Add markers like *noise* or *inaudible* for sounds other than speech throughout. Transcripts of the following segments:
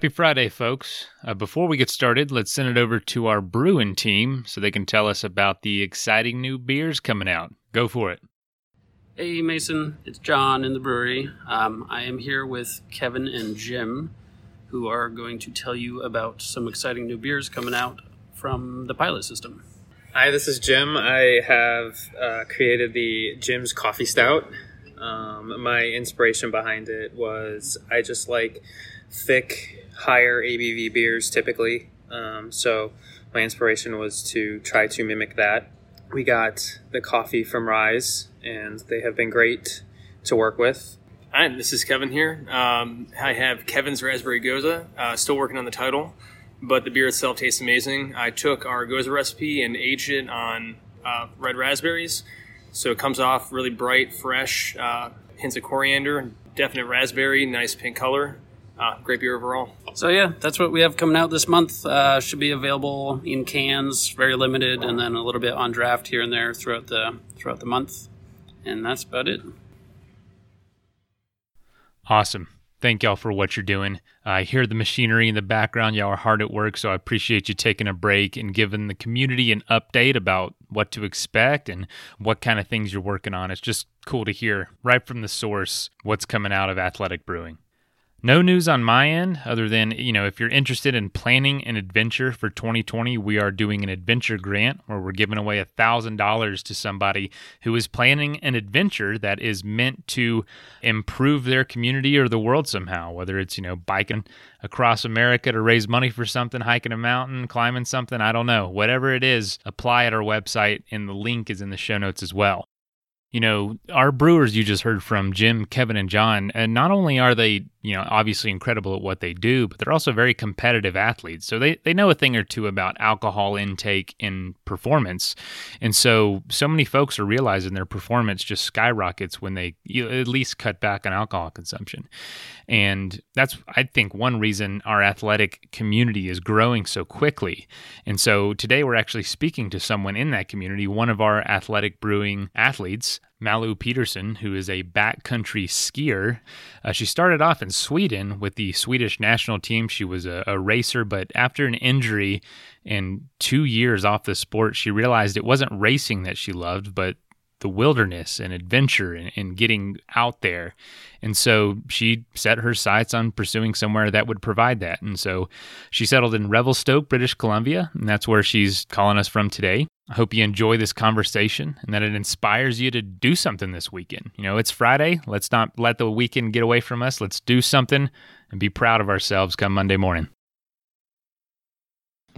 Happy Friday, folks. Uh, before we get started, let's send it over to our brewing team so they can tell us about the exciting new beers coming out. Go for it. Hey, Mason. It's John in the brewery. Um, I am here with Kevin and Jim, who are going to tell you about some exciting new beers coming out from the pilot system. Hi, this is Jim. I have uh, created the Jim's Coffee Stout. Um, my inspiration behind it was I just like thick higher ABV beers typically. Um, so my inspiration was to try to mimic that. We got the coffee from Rise, and they have been great to work with. Hi, this is Kevin here. Um, I have Kevin's Raspberry Gose, Uh, still working on the title, but the beer itself tastes amazing. I took our Gose recipe and aged it on uh, red raspberries, so it comes off really bright, fresh, uh, hints of coriander, definite raspberry, nice pink color. Uh, great beer overall. So yeah, that's what we have coming out this month. Uh, should be available in cans, very limited, and then a little bit on draft here and there throughout the throughout the month. And that's about it. Awesome. Thank y'all for what you're doing. I hear the machinery in the background. Y'all are hard at work, so I appreciate you taking a break and giving the community an update about what to expect and what kind of things you're working on. It's just cool to hear right from the source what's coming out of Athletic Brewing. No news on my end other than, you know, if you're interested in planning an adventure for 2020, we are doing an adventure grant where we're giving away $1,000 to somebody who is planning an adventure that is meant to improve their community or the world somehow, whether it's, you know, biking across America to raise money for something, hiking a mountain, climbing something, I don't know. Whatever it is, apply at our website and the link is in the show notes as well you know, our brewers you just heard from Jim, Kevin, and John, and not only are they, you know, obviously incredible at what they do, but they're also very competitive athletes. So they, they know a thing or two about alcohol intake and performance. And so, so many folks are realizing their performance just skyrockets when they at least cut back on alcohol consumption. And that's, I think, one reason our athletic community is growing so quickly. And so today we're actually speaking to someone in that community, one of our athletic brewing athletes. Malou Petersson, who is a backcountry skier. Uh, she started off in Sweden with the Swedish national team. She was a, a, racer, but after an injury and two years off the sport, she realized it wasn't racing that she loved, but the wilderness and adventure and, and, getting out there. And so she set her sights on pursuing somewhere that would provide that. And so she settled in Revelstoke, British Columbia, and that's where she's calling us from today. I hope you enjoy this conversation and that it inspires you to do something this weekend. You know, it's Friday. Let's not let the weekend get away from us. Let's do something and be proud of ourselves come Monday morning.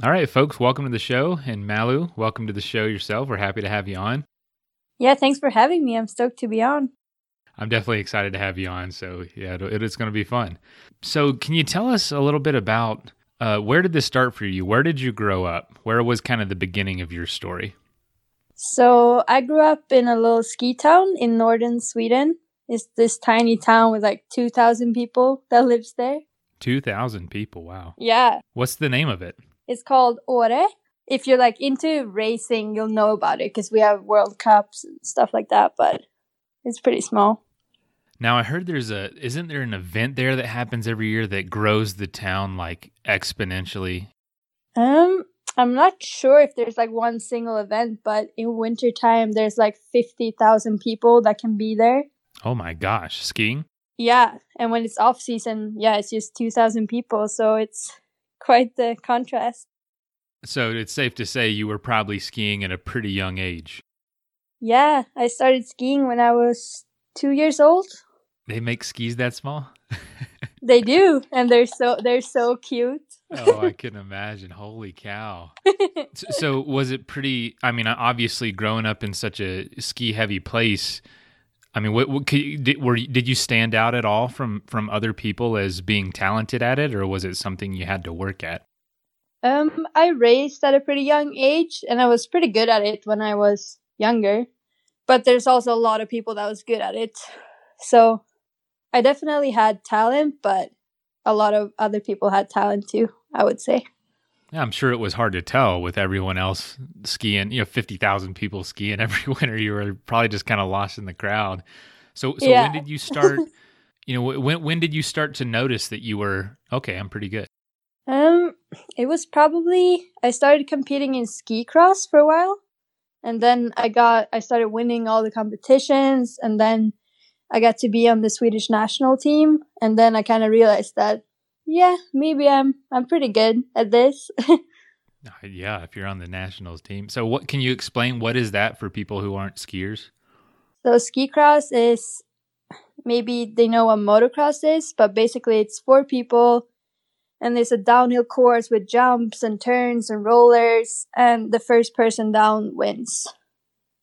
All right, folks, welcome to the show. And Malou, welcome to the show yourself. We're happy to have you on. Yeah, thanks for having me. I'm stoked to be on. I'm definitely excited to have you on. So, yeah, it's going to be fun. So, can you tell us a little bit about uh, where did this start for you? Where did you grow up? Where was kind of the beginning of your story? So, I grew up in a little ski town in northern Sweden. It's this tiny town with like 2,000 people that lives there. 2,000 people, wow. Yeah. What's the name of it? It's called Åre. if you're like into racing, you'll know about it because we have World Cups and stuff like that. But it's pretty small. Now I heard there's a isn't there an event there that happens every year that grows the town like exponentially? Um, I'm not sure if there's like one single event, but in wintertime there's like fifty thousand people that can be there. Oh my gosh, skiing? Yeah, and when it's off season, yeah, it's just two thousand people, so it's quite the contrast. So it's safe to say you were probably skiing at a pretty young age. Yeah, I started skiing when I was two years old. They make skis that small? *laughs* they do, and they're so they're so cute. oh, I *laughs* can imagine. Holy cow. *laughs* so was it pretty I mean, obviously growing up in such a ski heavy place, I mean, what, what you, did, were did you stand out at all from from other people as being talented at it, or was it something you had to work at? Um, I raced at a pretty young age, and I was pretty good at it when I was younger. But there's also a lot of people that was good at it, so I definitely had talent, but a lot of other people had talent too. I would say. Yeah, I'm sure it was hard to tell with everyone else skiing. You know, fifty thousand people skiing *laughs* every winter. You were probably just kind of lost in the crowd. So, so Yeah. when did you *laughs* start? you know, when when did you start to notice that you were okay? I'm pretty good. Um, it was probably I started competing in ski cross for a while, and then I got I started winning all the competitions, and then I got to be on the Swedish national team, and then I kind of realized that yeah, maybe I'm I'm pretty good at this. *laughs* Yeah, if you're on the nationals team. So, what can you explain? What is that for people who aren't skiers? so ski cross is maybe they know what motocross is, but basically it's four people. And there's a downhill course with jumps and turns and rollers, and the first person down wins.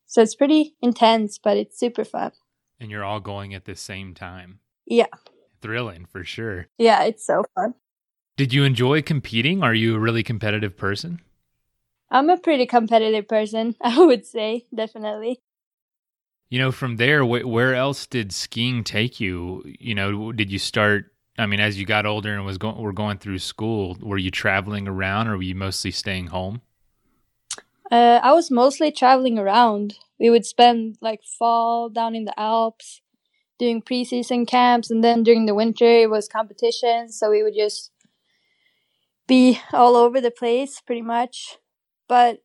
So it's pretty intense, but it's super fun. And you're all going at the same time. Yeah. Thrilling for sure. Yeah, it's so fun. Did you enjoy competing? Are you a really competitive person? I'm a pretty competitive person, *laughs* I would say, definitely. You know, from there, wh- where else did skiing take you? You know, did you start? I mean, as you got older and was going, were going through school, were you traveling around, or were you mostly staying home? Uh, I was mostly traveling around. We would spend like fall down in the Alps doing preseason camps, and then during the winter it was competitions. So we would just be all over the place pretty much. But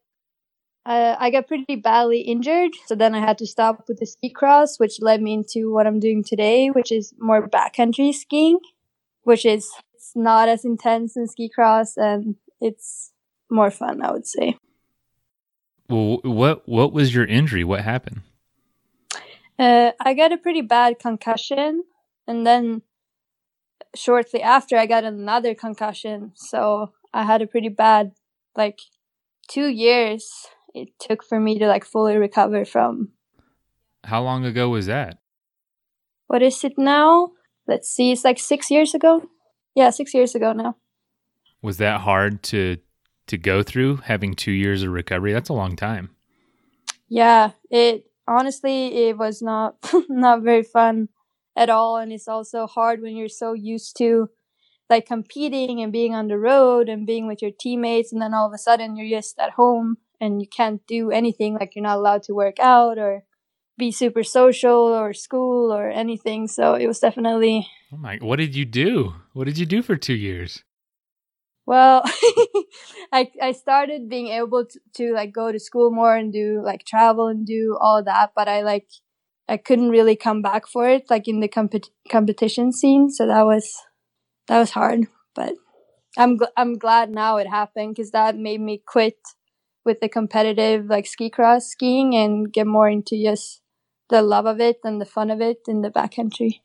uh, I got pretty badly injured, so then I had to stop with the ski cross, which led me into what I'm doing today, which is more backcountry skiing, which is it's not as intense in ski cross and it's more fun, I would say. Well, what what was your injury? What happened? Uh, I got a pretty bad concussion, and then shortly after, I got another concussion. So I had a pretty bad, like, two years it took for me to like fully recover from. How long ago was that? What is it now? Let's see, it's like six years ago. Yeah, six years ago now. Was that hard to to go through? Having two years of recovery, that's a long time. Yeah, it honestly it was not *laughs* not very fun at all and it's also hard when you're so used to like competing and being on the road and being with your teammates and then all of a sudden you're just at home and you can't do anything like you're not allowed to work out or be super social or school or anything so it was definitely Oh my! What did you do? What did you do for two years? Well, *laughs* I I started being able to, to like go to school more and do like travel and do all that, but I like I couldn't really come back for it like in the compet- competition scene, so that was that was hard. But I'm gl- I'm glad now it happened because that made me quit with the competitive like ski cross skiing and get more into just the love of it and the fun of it in the backcountry.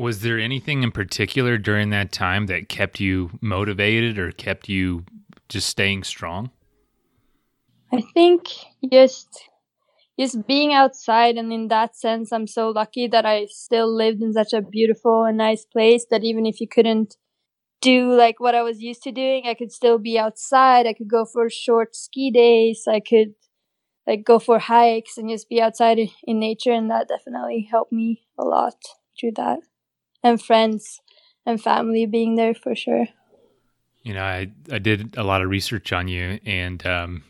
Was there anything in particular during that time that kept you motivated or kept you just staying strong? I think just just being outside and in that sense I'm so lucky that I still lived in such a beautiful and nice place that even if you couldn't do like what I was used to doing, I could still be outside. I could go for short ski days. I could like go for hikes and just be outside in nature and that definitely helped me a lot through that. And friends and family being there for sure. You know, I I did a lot of research on you and um,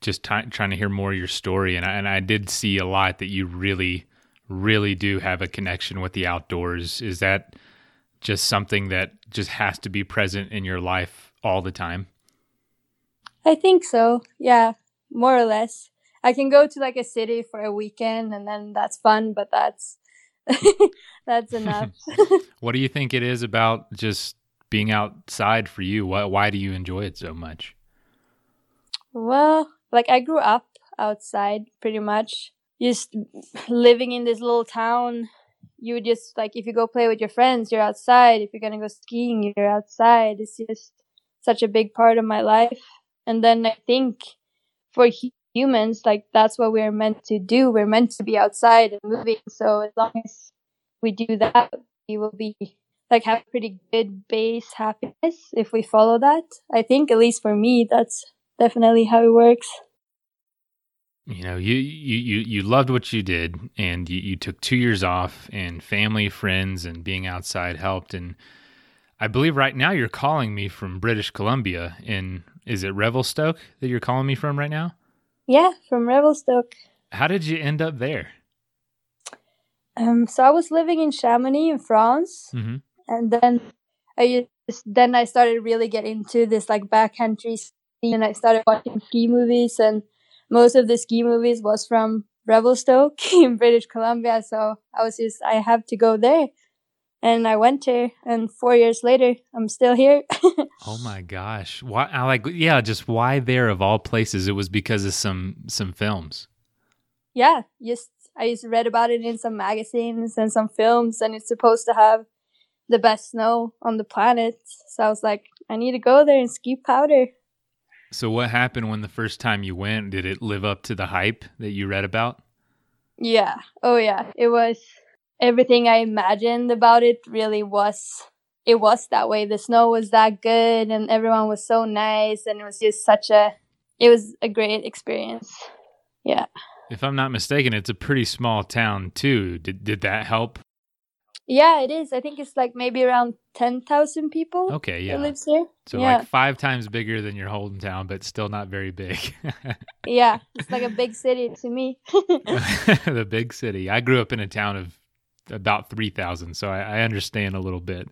just ti trying to hear more of your story, and I, and I did see a lot that you really, really do have a connection with the outdoors. Is that just something that just has to be present in your life all the time? I think so. Yeah, more or less. I can go to like a city for a weekend and then that's fun, but that's *laughs* that's enough. *laughs* What do you think it is about just being outside for you? Why why do you enjoy it so much? well, like I grew up outside pretty much. Just living in this little town, you would just like if you go play with your friends, you're outside. If you're gonna go skiing, you're outside. It's just such a big part of my life. And then I think for humans, like that's what we're meant to do. We're meant to be outside and moving. So as long as we do that, we will be like have pretty good base happiness if we follow that. I think at least for me, that's definitely how it works. You know, you you you, you loved what you did, and you, you took two years off, and family, friends, and being outside helped. And I believe right now you're calling me from British Columbia. In is it Revelstoke that you're calling me from right now? Yeah, from Revelstoke. How did you end up there? Um, so I was living in Chamonix in France, Mm-hmm. and then I just then I started really get into this like backcountry scene, and I started watching ski movies, and most of the ski movies was from Revelstoke *laughs* in British Columbia. So I was just I have to go there, and I went there, and four years later I'm still here. *laughs* Oh my gosh! Why? I like yeah. Just why there of all places? It was because of some some films. Yeah, just I just read about it in some magazines and some films, and it's supposed to have the best snow on the planet. So I was like, I need to go there and ski powder. So what happened when the first time you went? Did it live up to the hype that you read about? Yeah. Oh yeah. It was everything I imagined about it really was it was that way. The snow was that good and everyone was so nice and it was just such a it was a great experience. Yeah. If I'm not mistaken, it's a pretty small town too. Did did that help? Yeah, it is. I think it's like maybe around 10,000 people Okay, yeah. lives here. So yeah. like five times bigger than your hometown, but still not very big. *laughs* Yeah, it's like a big city to me. *laughs* *laughs* the big city. I grew up in a town of about three thousand, so I, I understand a little bit.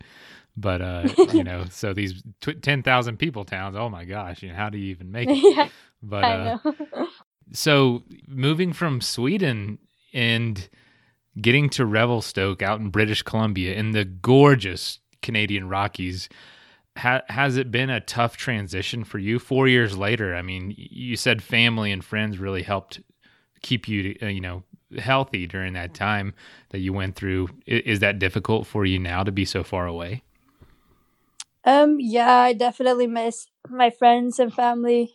But uh, you know, so these tw- ten thousand people towns. Oh my gosh, you know, how do you even make it? yeah, But I uh, know. So moving from Sweden and getting to Revelstoke out in British Columbia in the gorgeous Canadian Rockies, ha- has it been a tough transition for you? Four years later, I mean, you said family and friends really helped keep you, uh, you know, healthy during that time that you went through. Is that difficult for you now to be so far away? Um, yeah, I definitely miss my friends and family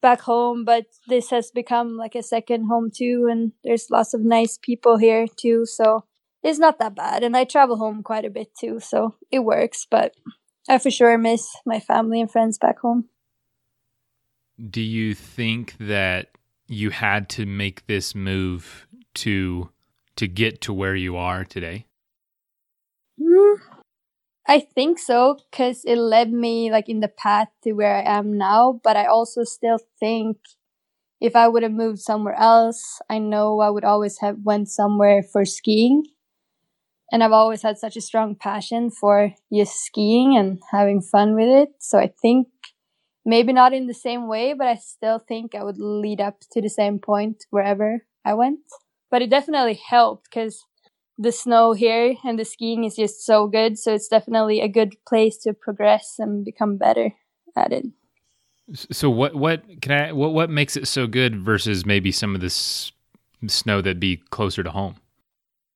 back home, but this has become like a second home too, and there's lots of nice people here too, so it's not that bad. And I travel home quite a bit too, so it works, but I for sure miss my family and friends back home. Do you think that you had to make this move to to get to where you are today? Mm, I think so because it led me like in the path to where I am now. But I also still think if I would have moved somewhere else, I know I would always have went somewhere for skiing. And I've always had such a strong passion for just skiing and having fun with it. So I think maybe not in the same way, but I still think I would lead up to the same point wherever I went. But it definitely helped because the snow here and the skiing is just so good. So it's definitely a good place to progress and become better at it. So what what can I what what makes it so good versus maybe some of this snow that'd be closer to home?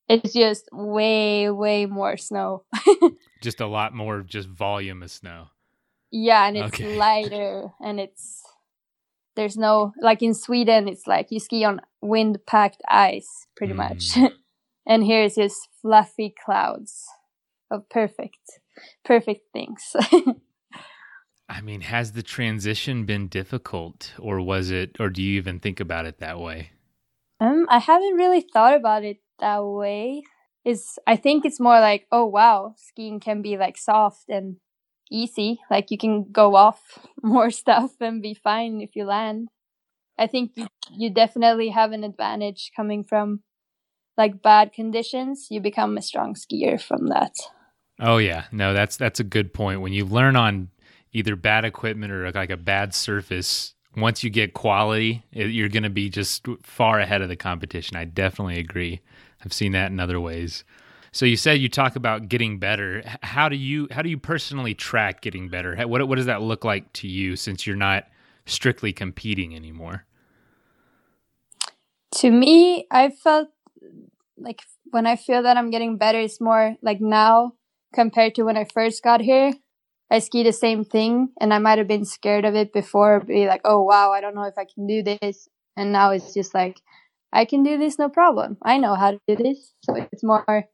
It's just way, way more snow. *laughs* Just a lot more just volume of snow. yeah, and it's Okay. *laughs* lighter and it's there's no like in Sweden it's like you ski on wind packed ice pretty mm. much. *laughs* And here's just fluffy clouds of perfect perfect things. *laughs* I mean, has the transition been difficult or was it or do you even think about it that way? Um, I haven't really thought about it that way. Is I think it's more like, oh wow, skiing can be like soft and easy. Like you can go off *laughs* more stuff and be fine if you land. I think you, you definitely have an advantage coming from like bad conditions. You become a strong skier from that. Oh yeah, no, that's that's a good point. When you learn on either bad equipment or like a bad surface, once you get quality, it, you're going to be just far ahead of the competition. I definitely agree. I've seen that in other ways. So you said you talk about getting better. How do you how do you personally track getting better? How- What what does that look like to you since you're not strictly competing anymore? to me, I felt like when I feel that I'm getting better, it's more like now compared to when I first got here. I ski the same thing, and I might have been scared of it before, be like, oh wow, I don't know if I can do this. And now it's just like, I can do this no problem. I know how to do this. So it's more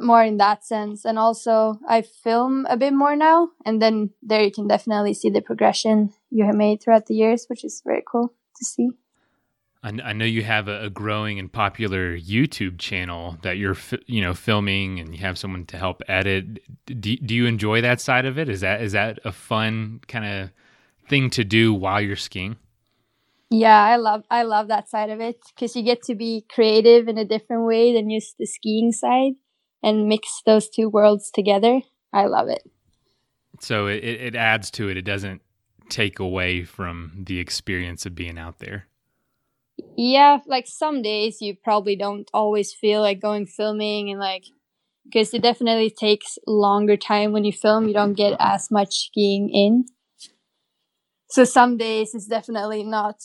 more in that sense. And also I film a bit more now and then there you can definitely see the progression you have made throughout the years, which is very cool to see. I, know you have a, growing and popular YouTube channel that you're, you know, filming, and you have someone to help edit. Do, do you enjoy that side of it? Is that is that a fun kind of thing to do while you're skiing? Yeah, I love I love that side of it because you get to be creative in a different way than just the skiing side, and mix those two worlds together. I love it. So it, it adds to it. It doesn't take away from the experience of being out there. Yeah, like some days you probably don't always feel like going filming and like because it definitely takes longer time when you film. You don't get as much skiing in. So some days it's definitely not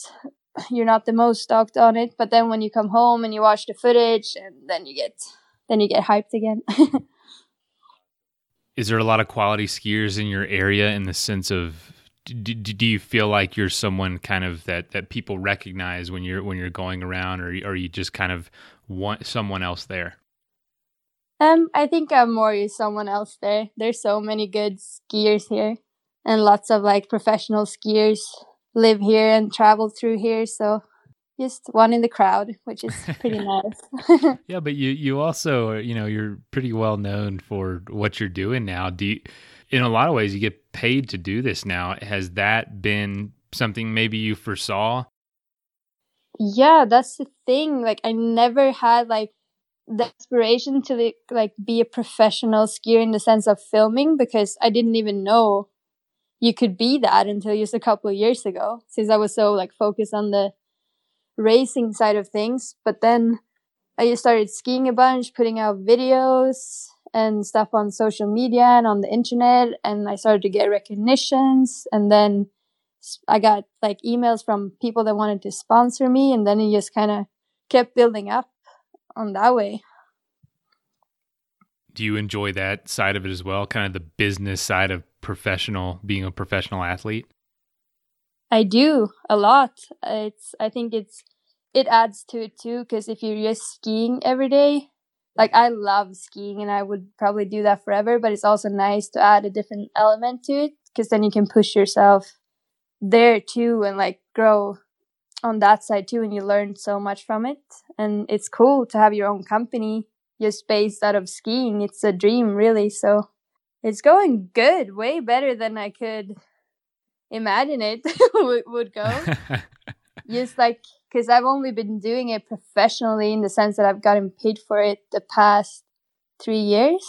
you're not the most stoked on it, but then when you come home and you watch the footage and then you get then you get hyped again. *laughs* Is there a lot of quality skiers in your area in the sense of do, do you feel like you're someone kind of that that people recognize when you're when you're going around or, or are you just kind of want someone else there? Um i think i'm more someone else there. There's so many good skiers here and lots of like professional skiers live here and travel through here so just one in the crowd which is *laughs* pretty nice. *laughs* Yeah but you you also you know you're pretty well known for what you're doing now. Do you in a lot of ways you get paid to do this now. Has that been something maybe you foresaw? Yeah, that's the thing. Like I never had like the aspiration to like be a professional skier in the sense of filming because I didn't even know you could be that until just a couple of years ago since I was so like focused on the racing side of things. But then I just started skiing a bunch, putting out videos, and stuff on social media and on the internet and I started to get recognitions and then I got like emails from people that wanted to sponsor me and then it just kind of kept building up on that way. Do you enjoy that side of it as well, kind of the business side of professional being a professional athlete? I do a lot. It's I think it's it adds to it too because if you're just skiing every day, like I love skiing and I would probably do that forever, but it's also nice to add a different element to it because then you can push yourself there too and like grow on that side too and you learn so much from it. And it's cool to have your own company just based out of skiing. It's a dream really. So it's going good way better than i could imagine it *laughs* would, would go. *laughs* Just like because I've only been doing it professionally in the sense that I've gotten paid for it the past three years,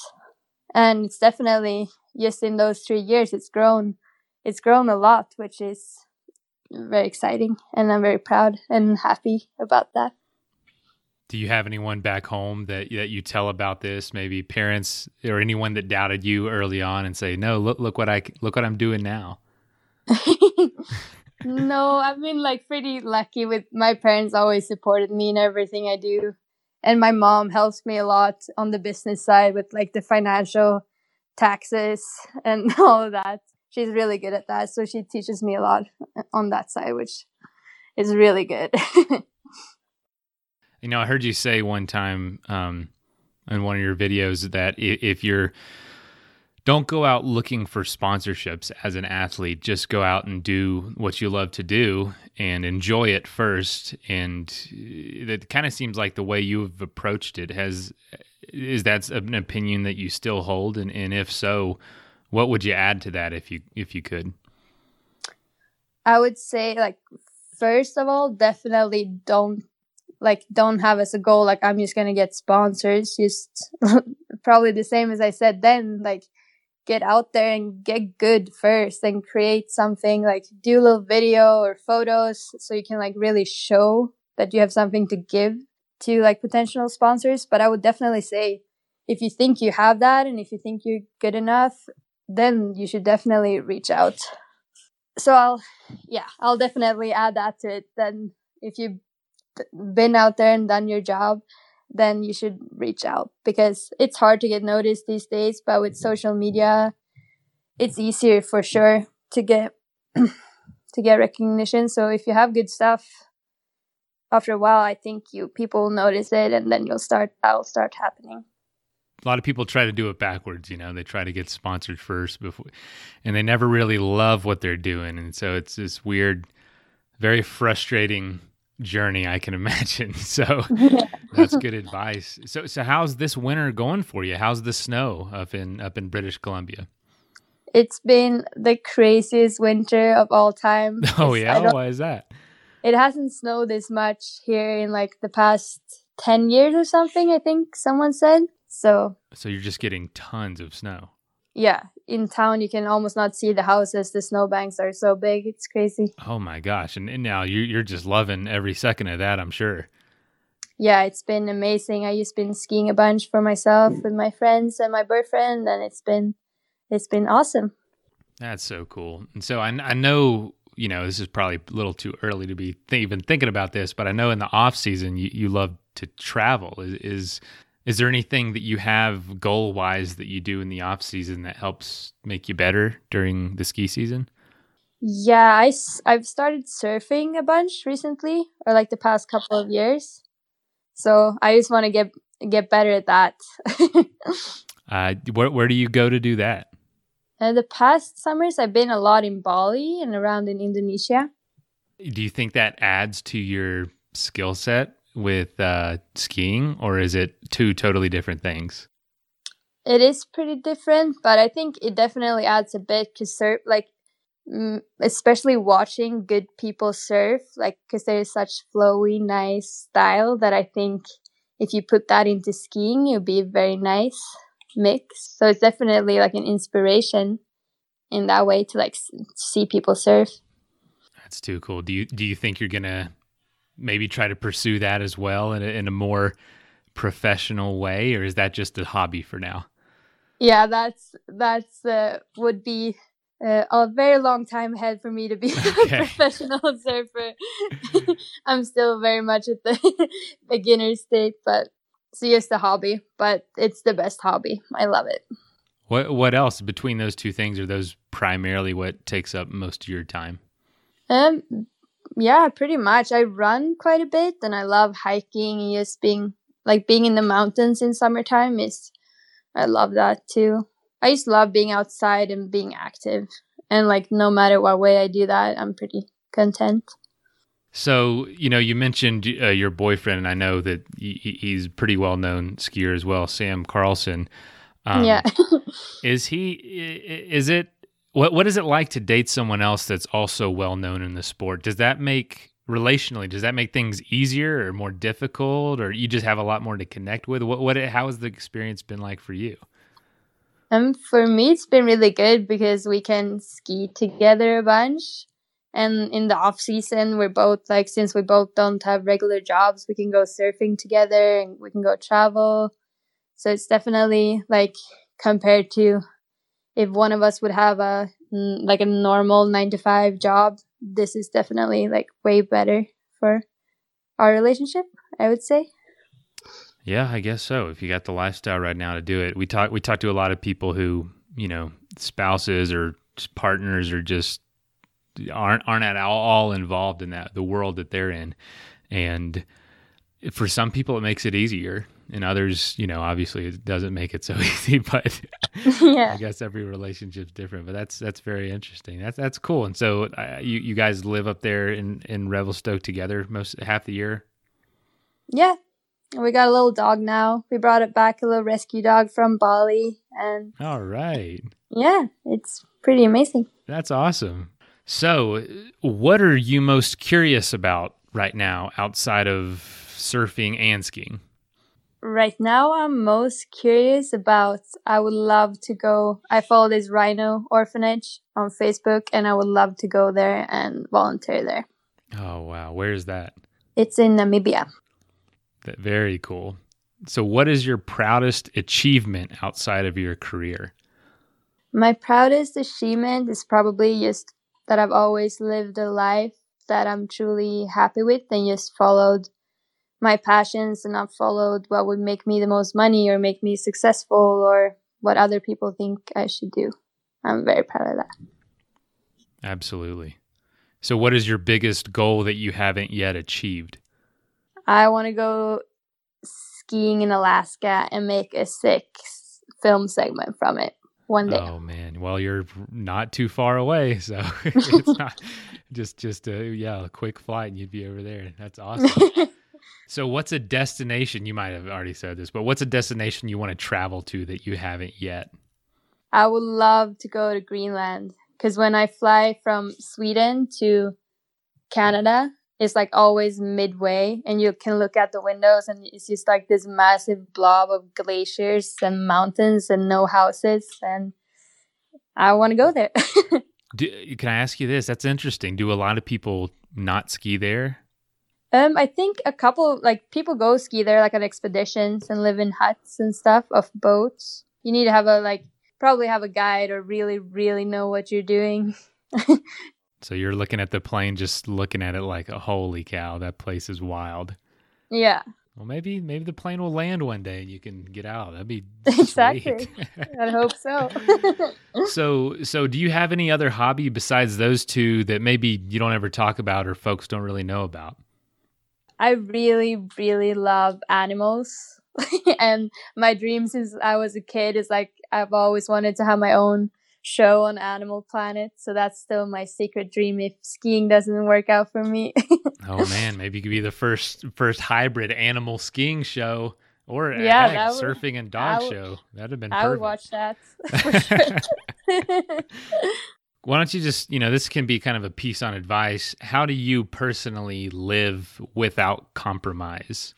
and it's definitely just in those three years it's grown. It's grown a lot, which is very exciting, and I'm very proud and happy about that. Do you have anyone back home that that you tell about this? Maybe parents or anyone that doubted you early on and say, "No, look look what I look what I'm doing now." *laughs* no, I've been like pretty lucky with my parents always supported me in everything I do. And my mom helps me a lot on the business side with like the financial taxes and *laughs* all of that. She's really good at that. So she teaches me a lot on that side, which is really good. *laughs* you know, I heard you say one time um, in one of your videos that if you're don't go out looking for sponsorships as an athlete. Just go out and do what you love to do and enjoy it first. And uh, it kind of seems like the way you've approached it has is that an opinion that you still hold, and, and if so, what would you add to that if you if you could? I would say like first of all, definitely don't like don't have as a goal like I'm just gonna get sponsors. Just *laughs* probably the same as I said then, like get out there and get good first and create something like do a little video or photos so you can like really show that you have something to give to like potential sponsors. But i would definitely say if you think you have that and if you think you're good enough then you should definitely reach out. So i'll yeah i'll definitely add that to it then. If you've been out there and done your job then you should reach out because it's hard to get noticed these days. But with social media, it's easier for sure to get *clears throat* to get recognition. So if you have good stuff, after a while, I think you people will notice it, and then you'll start that'll start happening. A lot of people try to do it backwards. You know, they try to get sponsored first before, and they never really love what they're doing, and so it's this weird, very frustrating journey I can imagine. *laughs* So *laughs* that's *laughs* good advice. So so how's this winter going for you? How's the snow up in up in British Columbia? It's been the craziest winter of all time. *laughs* Oh yeah, why is that? It hasn't snowed this much here in like the past 10 years or something, I think someone said. So, So you're just getting tons of snow. yeah, in town you can almost not see the houses. The snowbanks are so big. It's crazy. Oh my gosh! And, and now you you're just loving every second of that. I'm sure. Yeah, it's been amazing. I just been skiing a bunch for myself mm. with my friends and my boyfriend and it's been it's been awesome. That's so cool. And so I, I know, you know, this is probably a little too early to be th- even thinking about this, but I know in the off season you, you love to travel. Is, is is there anything that you have goal wise that you do in the off season that helps make you better during the ski season? Yeah, I, have started surfing a bunch recently, or like the past couple of years. So I just want to get get better at that. *laughs* Uh, where where do you go to do that? uh, the past summers, I've been a lot in Bali and around in Indonesia. Do you think that adds to your skill set with uh, skiing, or is it two totally different things? It is pretty different, but I think it definitely adds a bit to surf, like especially watching good people surf, like because there is such flowy, nice style that I think if you put that into skiing, it would be a very nice mix. So it's definitely like an inspiration in that way to like s- see people surf. That's too cool. Do you do you think you're gonna maybe try to pursue that as well in a, in a more professional way, or is that just a hobby for now? Yeah, that's that's uh, would be uh, a very long time ahead for me to be *laughs* Okay. a professional surfer. *laughs* I'm still very much at the *laughs* beginner state, but see it's just a hobby. But it's the best hobby. I love it. What what else between those two things are those primarily what takes up most of your time? Um, yeah, pretty much. I run quite a bit, and I love hiking and just being like being in the mountains in summertime is. I love that too. I just love being outside and being active, and like no matter what way I do that, I'm pretty content. So you know, you mentioned uh, your boyfriend, and I know that he, he- he's pretty well known skier as well, Sam Carlson. Um, yeah. *laughs* is he? Is it? What What is it like to date someone else that's also well known in the sport? Does that make relationally? Does that make things easier or more difficult, or you just have a lot more to connect with? What What? How has the experience been like for you? Um, for me, it's been really good because we can ski together a bunch. And in the off season, we're both like, since we both don't have regular jobs, we can go surfing together and we can go travel. So it's definitely like compared to if one of us would have a like a normal nine to five job, this is definitely like way better for our relationship, I would say. Yeah, I guess so. If you got the lifestyle right now to do it, we talk we talk to a lot of people who you know spouses or partners or just aren't aren't at all, all involved in that the world that they're in, and for some people it makes it easier, and others, you know, obviously it doesn't make it so *laughs* easy. But *laughs* yeah. I guess every relationship's different. But that's that's very interesting. That's that's cool. And so uh, you you guys live up there in in Revelstoke together most half the year. Yeah. We got a little dog now. We brought it back, a little rescue dog from Bali. And All right. yeah, it's pretty amazing. That's awesome. So, what are you most curious about right now outside of surfing and skiing? Right now, I'm most curious about. I would love to go. I follow this rhino orphanage on Facebook, and I would love to go there and volunteer there. Oh, wow. Where's that? It's in Namibia. Very cool. So, what is your proudest achievement outside of your career? My proudest achievement is probably just that I've always lived a life that I'm truly happy with and just followed my passions and not followed what would make me the most money or make me successful or what other people think I should do. I'm very proud of that. Absolutely. So, what is your biggest goal that you haven't yet achieved? I want to go skiing in Alaska and make a sick film segment from it one day. Oh man, well you're not too far away, so *laughs* it's not *laughs* just just a yeah a quick flight and you'd be over there. That's *laughs* awesome. so what's a destination? You might have already said this, but what's a destination you want to travel to that you haven't yet? I would love to go to Greenland because when I fly from Sweden to Canada, it's like always midway, and you can look at the windows, and it's just like this massive blob of glaciers and mountains and no houses, and I want to go there. *laughs* Do, can I ask you this? That's interesting. Do a lot of people not ski there? Um, I think a couple like people go ski there like on expeditions and live in huts and stuff of boats. You need to have a like probably have a guide or really really know what you're doing. *laughs* So you're looking at the plane, just looking at it like, oh, holy cow, that place is wild. Yeah. Well, maybe maybe the plane will land one day and you can get out. That'd be *laughs* exactly. *laughs* I hope so. *laughs* so so do you have any other hobby besides those two that maybe you don't ever talk about or folks don't really know about? I really really love animals. and my dream since I was a kid is like I've always wanted to have my own show on Animal Planet. So that's still my secret dream if skiing doesn't work out for me. *laughs* oh man, maybe you could be the first first hybrid animal skiing show or uh, yeah, heck, would, surfing and dog would, show. That'd have been I would watch that. *laughs* *laughs* Why don't you just, you know, this can be kind of a piece on advice. How do you personally live without compromise?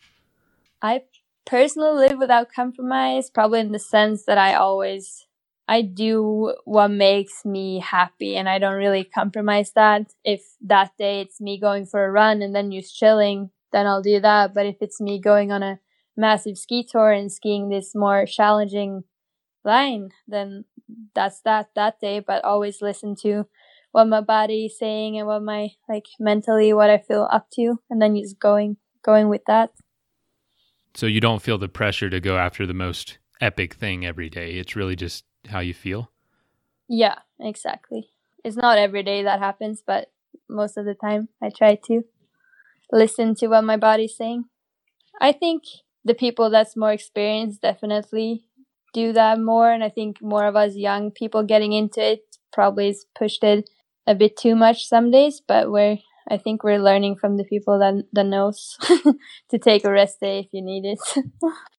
I personally live without compromise, probably in the sense that I always I do what makes me happy and I don't really compromise that. If that day it's me going for a run and then just chilling, then I'll do that. But if it's me going on a massive ski tour and skiing this more challenging line, then that's that that day. But always listen to what my body is saying and what my like mentally what I feel up to and then just going going with that. So you don't feel the pressure to go after the most epic thing every day. It's really just how you feel? Yeah, exactly. It's not every day that happens, but most of the time I try to listen to what my body's saying. I think the people that's more experienced definitely do that more and I think more of us young people getting into it probably has pushed it a bit too much some days, but we're I think we're learning from the people that that knows *laughs* to take a rest day if you need it. *laughs*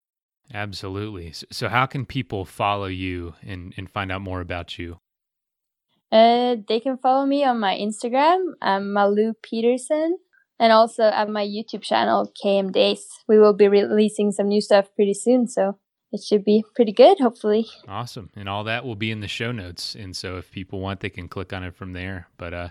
Absolutely. So, how can people follow you and, and find out more about you? Uh, they can follow me on my Instagram, um, Malou Petersson, and also at my YouTube channel, KM Days. We will be releasing some new stuff pretty soon, so it should be pretty good, hopefully. Awesome. And all that will be in the show notes. And so if people want, they can click on it from there. But uh,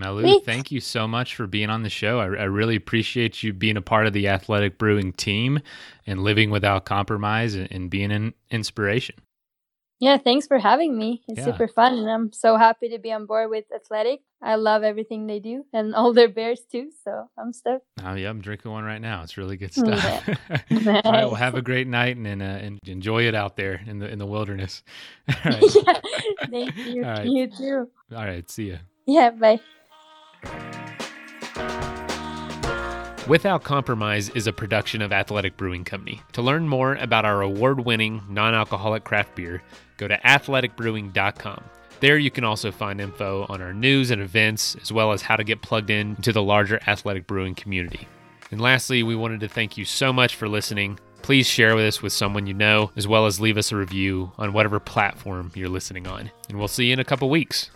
Malou, thank you so much for being on the show. I, I, really appreciate you being a part of the Athletic Brewing team and living without compromise and, and being an inspiration. Yeah, thanks for having me. It's yeah. super fun, and I'm so happy to be on board with Athletic. I love everything they do and *laughs* all their beers too, so I'm stoked. Oh yeah, I'm drinking one right now. It's really good stuff. Yeah. *laughs* all right, well, have a great night and and, uh, and, enjoy it out there in the in the wilderness. *laughs* Right. yeah, thank you. Right. You too. All right, see you. Yeah, bye. Without Compromise is a production of Athletic Brewing Company. To learn more about our award winning non alcoholic craft beer, go to athleticbrewing.com. There you can also find info on our news and events, as well as how to get plugged in to the larger athletic brewing community. And lastly, we wanted to thank you so much for listening. Please share with us with someone you know, as well as leave us a review on whatever platform you're listening on. And we'll see you in a couple weeks.